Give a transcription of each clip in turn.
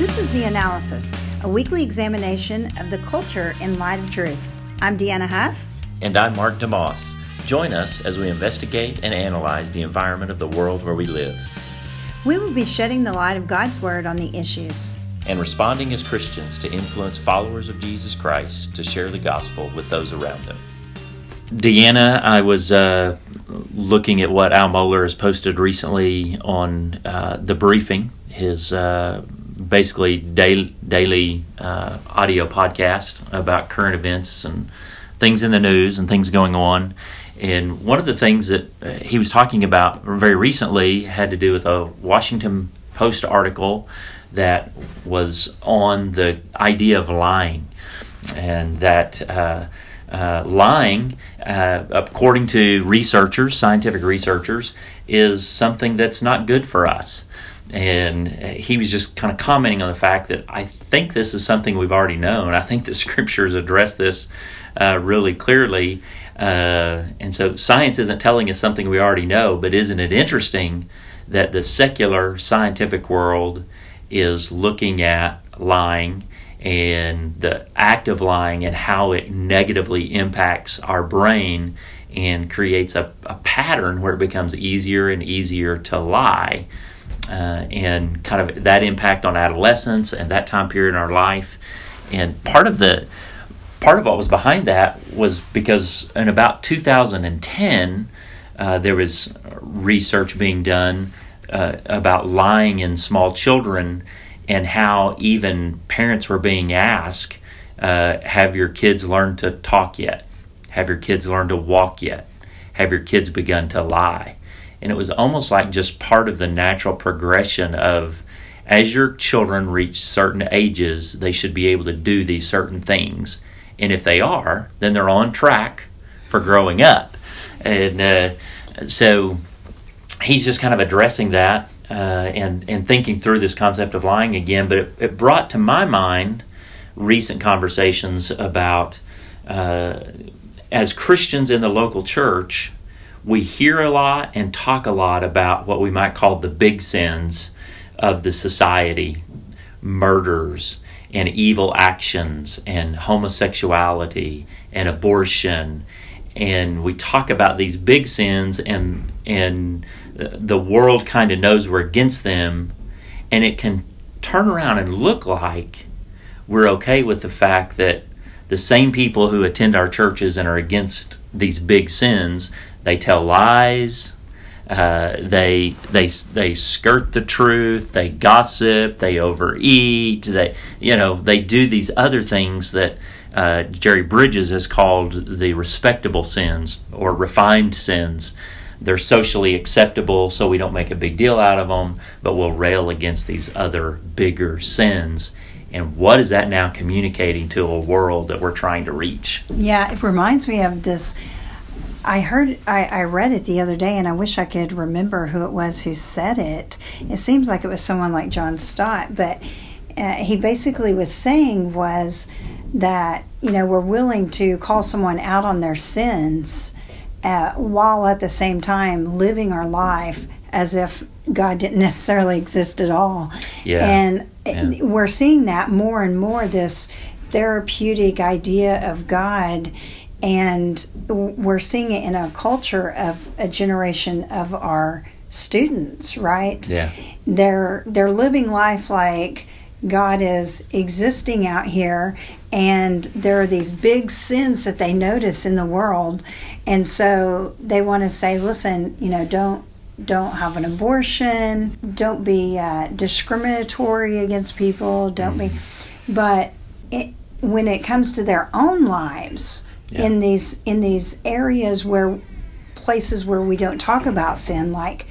This is The Analysis, a weekly examination of the culture in light of truth. I'm Deanna Huff. And I'm Mark DeMoss. Join us as we investigate and analyze the environment of the world where we live. We will be shedding the light of God's Word on the issues and responding as Christians to influence followers of Jesus Christ to share the gospel with those around them. Deanna, I was uh, looking at what Al Mohler has posted recently on uh, the briefing, his uh, basically daily, daily uh, audio podcast about current events and things in the news and things going on. And one of the things that uh, he was talking about very recently had to do with a Washington Post article that was on the idea of lying, and that uh, uh, lying, uh, according to researchers, scientific researchers, is something that's not good for us. And he was just kind of commenting on the fact that I think this is something we've already known. I think the scriptures address this uh, really clearly. Uh, and so science isn't telling us something we already know, but isn't it interesting that the secular scientific world is looking at lying and the act of lying and how it negatively impacts our brain and creates a, a pattern where it becomes easier and easier to lie. Uh, and kind of that impact on adolescence and that time period in our life. And part of the part of what was behind that was because in about 2010, uh, there was research being done uh, about lying in small children and how even parents were being asked, uh, Have your kids learned to talk yet? Have your kids learned to walk yet? Have your kids begun to lie? And it was almost like just part of the natural progression of as your children reach certain ages, they should be able to do these certain things. And if they are, then they're on track for growing up. And uh, so he's just kind of addressing that uh, and and thinking through this concept of lying again. But it, it brought to my mind recent conversations about uh, as Christians in the local church, we hear a lot and talk a lot about what we might call the big sins of the society, murders and evil actions and homosexuality and abortion. And we talk about these big sins and and the world kind of knows we're against them, and it can turn around and look like we're okay with the fact that the same people who attend our churches and are against these big sins, they tell lies, uh, they they they skirt the truth, they gossip, they overeat, they you know they do these other things that uh, Jerry Bridges has called the respectable sins or refined sins they're socially acceptable, so we don't make a big deal out of them, but we'll rail against these other bigger sins. And what is that now communicating to a world that we're trying to reach? Yeah, it reminds me of this. I heard, I, I read it the other day, and I wish I could remember who it was who said it. It seems like it was someone like John Stott, but uh, he basically was saying was that you know we're willing to call someone out on their sins uh, while at the same time living our life as if God didn't necessarily exist at all. Yeah. And yeah. we're seeing that more and more this therapeutic idea of God and we're seeing it in a culture of a generation of our students, right? Yeah. They're they're living life like God is existing out here and there are these big sins that they notice in the world and so they want to say listen you know don't don't have an abortion don't be uh, discriminatory against people don't be mm-hmm. but it, when it comes to their own lives yeah. in these in these areas where places where we don't talk about sin like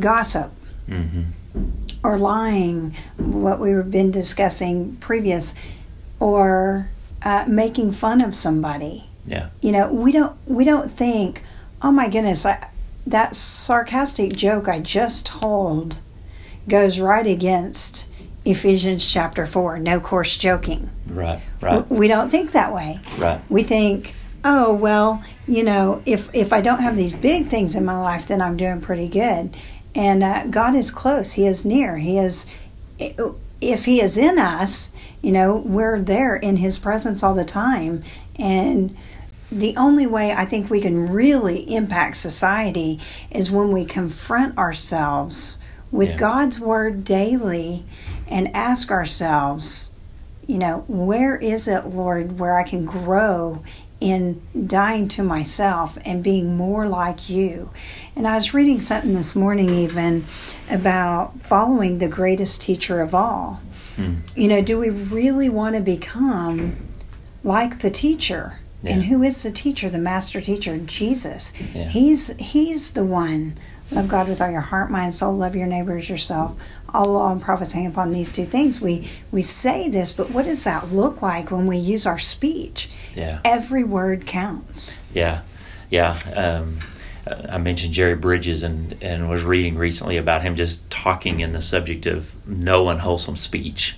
gossip mm-hmm. or lying what we've been discussing previous or uh, making fun of somebody. Yeah. You know, we don't we don't think, oh my goodness, I, that sarcastic joke I just told goes right against Ephesians chapter four, no coarse joking. Right. Right. We, we don't think that way. Right. We think, oh well, you know, if if I don't have these big things in my life, then I'm doing pretty good. And uh, God is close. He is near. He is if he is in us, you know, we're there in his presence all the time. And the only way I think we can really impact society is when we confront ourselves with Yeah. God's word daily and ask ourselves, you know, where is it, Lord, where I can grow in dying to myself and being more like you? And I was reading something this morning, even about following the greatest teacher of all. Hmm. You know, do we really want to become like the teacher? And who is the teacher? The master teacher, Jesus. Yeah. He's he's the one. Love God with all your heart, mind, soul. Love your neighbor as yourself. All law and prophets hang upon these two things. We we say this, but what does that look like when we use our speech? Yeah. Every word counts. Yeah, yeah. Um, I mentioned Jerry Bridges and and was reading recently about him just talking in the subject of no unwholesome speech,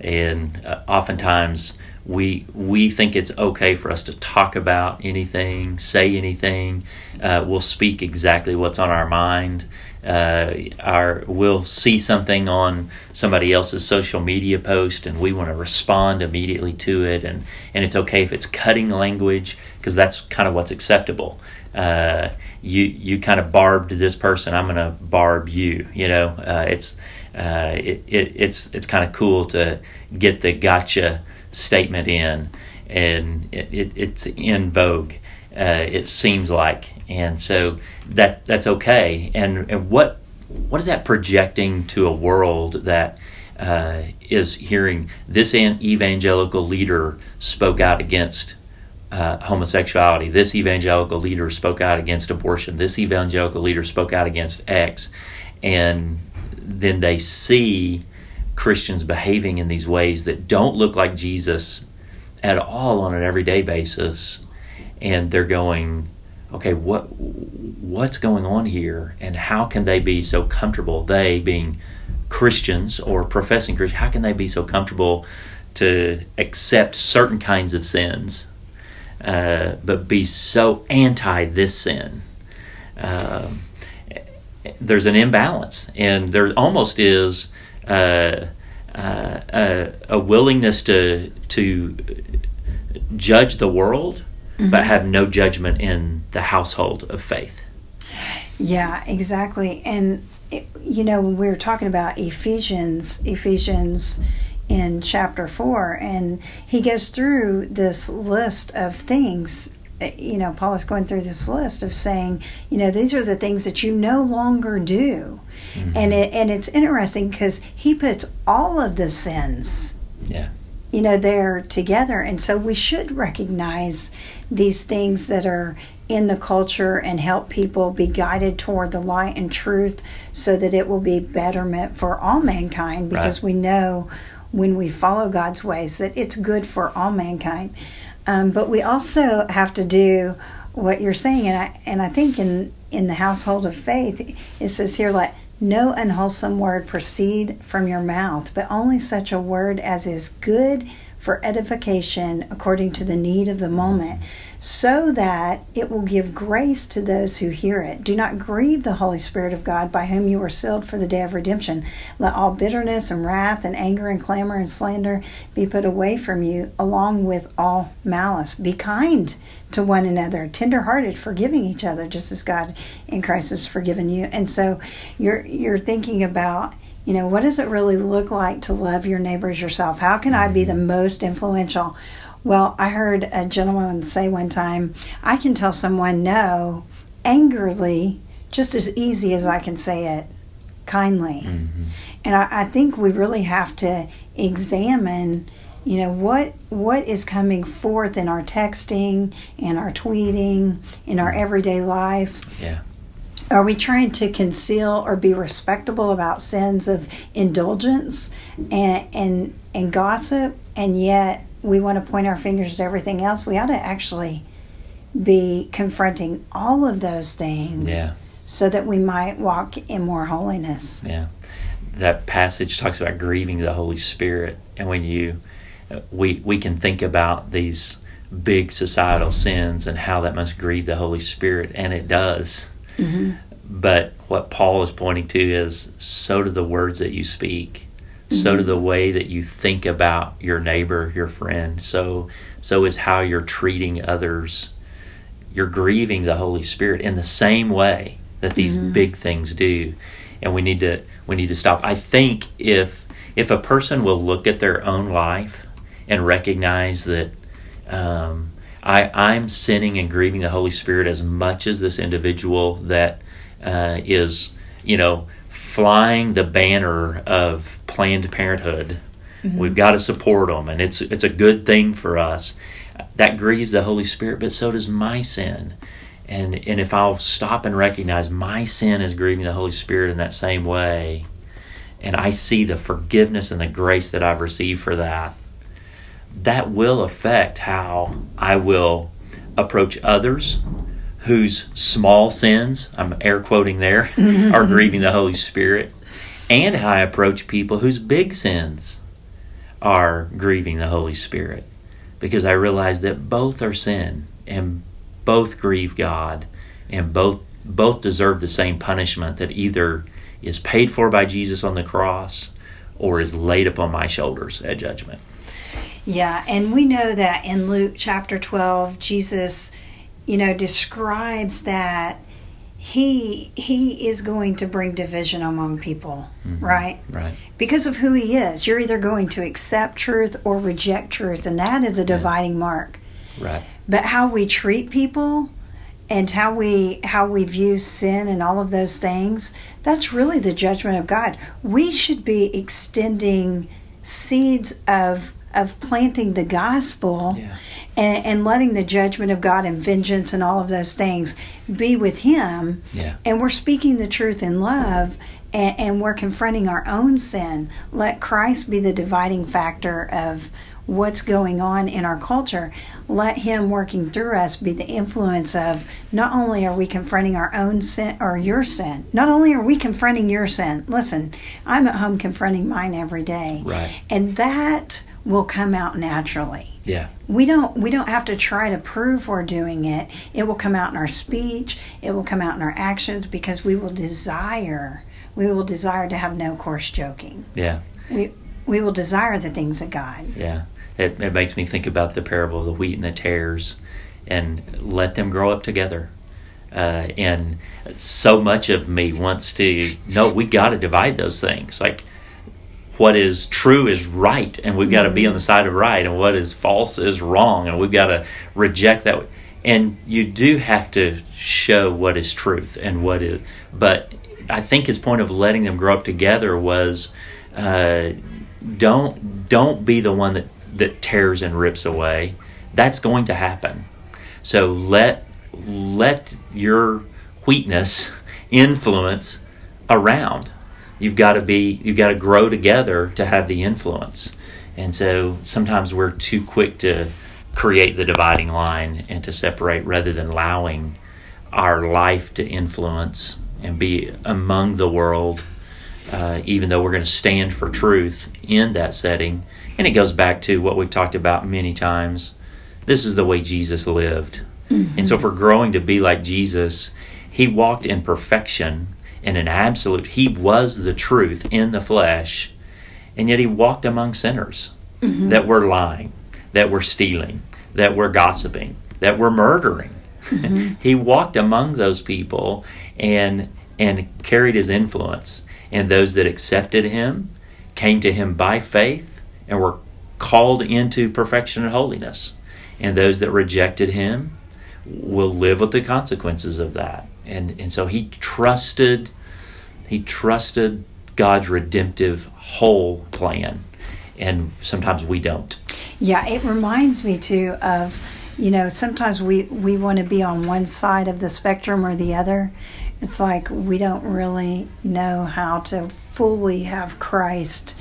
and uh, oftentimes we we think it's okay for us to talk about anything, say anything. Uh, we'll speak exactly what's on our mind. Uh, our we'll see something on somebody else's social media post and we want to respond immediately to it and and it's okay if it's cutting language because that's kind of what's acceptable. Uh, you you kind of barbed this person i'm going to barb you you know? Uh, it's uh, it, it, it's it's kind of cool to get the gotcha statement in and it, it, it's in vogue uh, it seems like, and so that that's okay. And and what what is that projecting to a world that uh, is hearing this evangelical leader spoke out against uh, homosexuality. This evangelical leader spoke out against abortion. This evangelical leader spoke out against X, and then they see Christians behaving in these ways that don't look like Jesus at all on an everyday basis and they're going okay what what's going on here and how can they be so comfortable? They being christians or professing christians how can they be so comfortable to accept certain kinds of sins uh, but be so anti this sin? Um, there's an imbalance and there almost is uh, uh, a, a willingness to to judge the world but have no judgment in the household of faith. Yeah, exactly. And it, you know, when we were talking about Ephesians, Ephesians in chapter 4 and he goes through this list of things uh, you know paul is going through this list of saying you know these are the things that you no longer do Mm-hmm. and it and it's interesting because he puts all of the sins Yeah. You know they're together. And so we should recognize these things that are in the culture and help people be guided toward the light and truth so that it will be betterment for all mankind because Right. we know when we follow God's ways that it's good for all mankind. Um, but we also have to do what you're saying. And I, and I think in in the household of faith it says here let no unwholesome word proceed from your mouth, but only such a word as is good for edification according to the need of the moment, so that it will give grace to those who hear it. Do not grieve the Holy Spirit of God, by whom you were sealed for the day of redemption. Let all bitterness and wrath and anger and clamor and slander be put away from you, along with all malice. Be kind to one another, tenderhearted, forgiving each other, just as God in Christ has forgiven you. And so you're you're thinking about you know what does it really look like to love your neighbors yourself? How can i be the most influential? Well i heard a gentleman say one time i can tell someone no angrily just as easy as i can say it kindly. Mm-hmm. and I, I think we really have to examine you know what what is coming forth in our texting in our tweeting in our everyday life. Yeah. Are we trying to conceal or be respectable about sins of indulgence and and and gossip and yet we want to point our fingers at everything else we ought to actually be confronting all of those things Yeah. so that we might walk in more holiness Yeah. That passage talks about grieving the Holy Spirit, and when you, we we can think about these big societal sins and how that must grieve the Holy Spirit, and it does. But what Paul is pointing to is so do the words that you speak, so do the way that you think about your neighbor, your friend. So so is how you're treating others. You're grieving the Holy Spirit in the same way that these Mm-hmm. big things do. And we need to we need to stop. I think if if a person will look at their own life and recognize that um, I, I'm sinning and grieving the Holy Spirit as much as this individual that uh, is, you know, flying the banner of Planned Parenthood. We've got to support them, and it's it's a good thing for us. That grieves the Holy Spirit, but so does my sin. And and if I'll stop and recognize my sin is grieving the Holy Spirit in that same way, and I see the forgiveness and the grace that I've received for that, that will affect how I will approach others whose small sins, I'm air quoting there, are grieving the Holy Spirit, and how I approach people whose big sins are grieving the Holy Spirit. Because I realize that both are sin and both grieve God and both both deserve the same punishment that either is paid for by Jesus on the cross or is laid upon my shoulders at judgment. Yeah, and we know that in Luke chapter 12, Jesus, you know, describes that he he is going to bring division among people, mm-hmm. right? Right. Because of who he is. You're either going to accept truth or reject truth, and that is a dividing mark. Right. But how we treat people and how we how we view sin and all of those things, that's really the judgment of God. We should be extending seeds of of planting the gospel Yeah. and, and letting the judgment of God and vengeance and all of those things be with him Yeah. and we're speaking the truth in love and, and we're confronting our own sin let christ be the dividing factor of what's going on in our culture let him working through us be the influence of not only are we confronting our own sin or your sin not only are we confronting your sin listen i'm at home confronting mine every day Right. and that will come out naturally Yeah. we don't we don't have to try to prove we're doing it it will come out in our speech it will come out in our actions because we will desire we will desire to have no coarse joking Yeah. we we will desire the things of god Yeah. It, it makes me think about the parable of the wheat and the tares and let them grow up together. Uh, and so much of me wants to no, we got to divide those things. Like what is true is right, and we've got to be on the side of right, and what is false is wrong, and we've got to reject that. And you do have to show what is truth and what is. But I think his point of letting them grow up together was, uh, don't don't be the one that that tears and rips away. That's going to happen. So let let your wheatness influence around. You've got to be you've got to grow together to have the influence. And so sometimes we're too quick to create the dividing line and to separate rather than allowing our life to influence and be among the world uh, even though we're going to stand for truth in that setting. And it goes back to what we've talked about many times. This is the way Jesus lived. And so, if we're growing to be like Jesus, he walked in perfection and an absolute, he was the truth in the flesh, and yet he walked among sinners mm-hmm. that were lying, that were stealing, that were gossiping, that were murdering. Mm-hmm. he walked among those people and and carried his influence and those that accepted him came to him by faith and were called into perfection and holiness. And those that rejected him will live with the consequences of that and and so he trusted he trusted God's redemptive whole plan. And sometimes we don't. Yeah it reminds me too of you know sometimes we we want to be on one side of the spectrum or the other. It's like we don't really know how to fully have Christ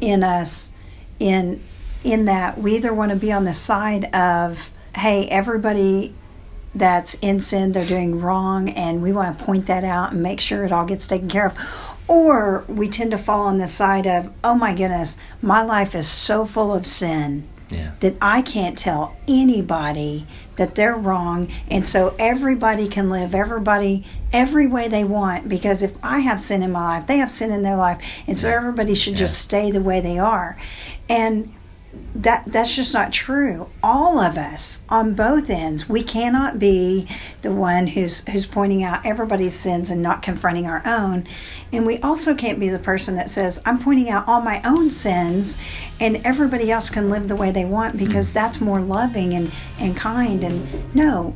in us in in that we either want to be on the side of hey everybody that's in sin they're doing wrong and we want to point that out and make sure it all gets taken care of or we tend to fall on the side of oh my goodness my life is so full of sin Yeah. that I can't tell anybody that they're wrong. And so everybody can live everybody every way they want because if I have sin in my life, they have sin in their life. And so everybody should just stay the way they are. And that that's just not true. All of us on both ends, we cannot be the one who's who's pointing out everybody's sins and not confronting our own. And we also can't be the person that says, I'm pointing out all my own sins and everybody else can live the way they want because that's more loving and, and kind. And no,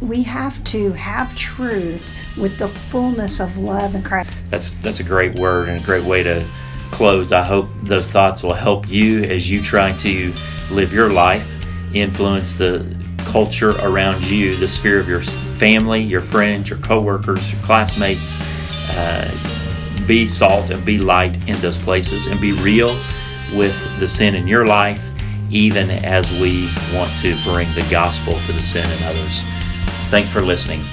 we have to have truth with the fullness of love and Christ. That's that's a great word and a great way to close. I hope those thoughts will help you as you try to live your life, influence the culture around you, the sphere of your family, your friends, your coworkers, your classmates. Uh, be salt and be light in those places, and be real with the sin in your life, even as we want to bring the gospel to the sin in others. Thanks for listening.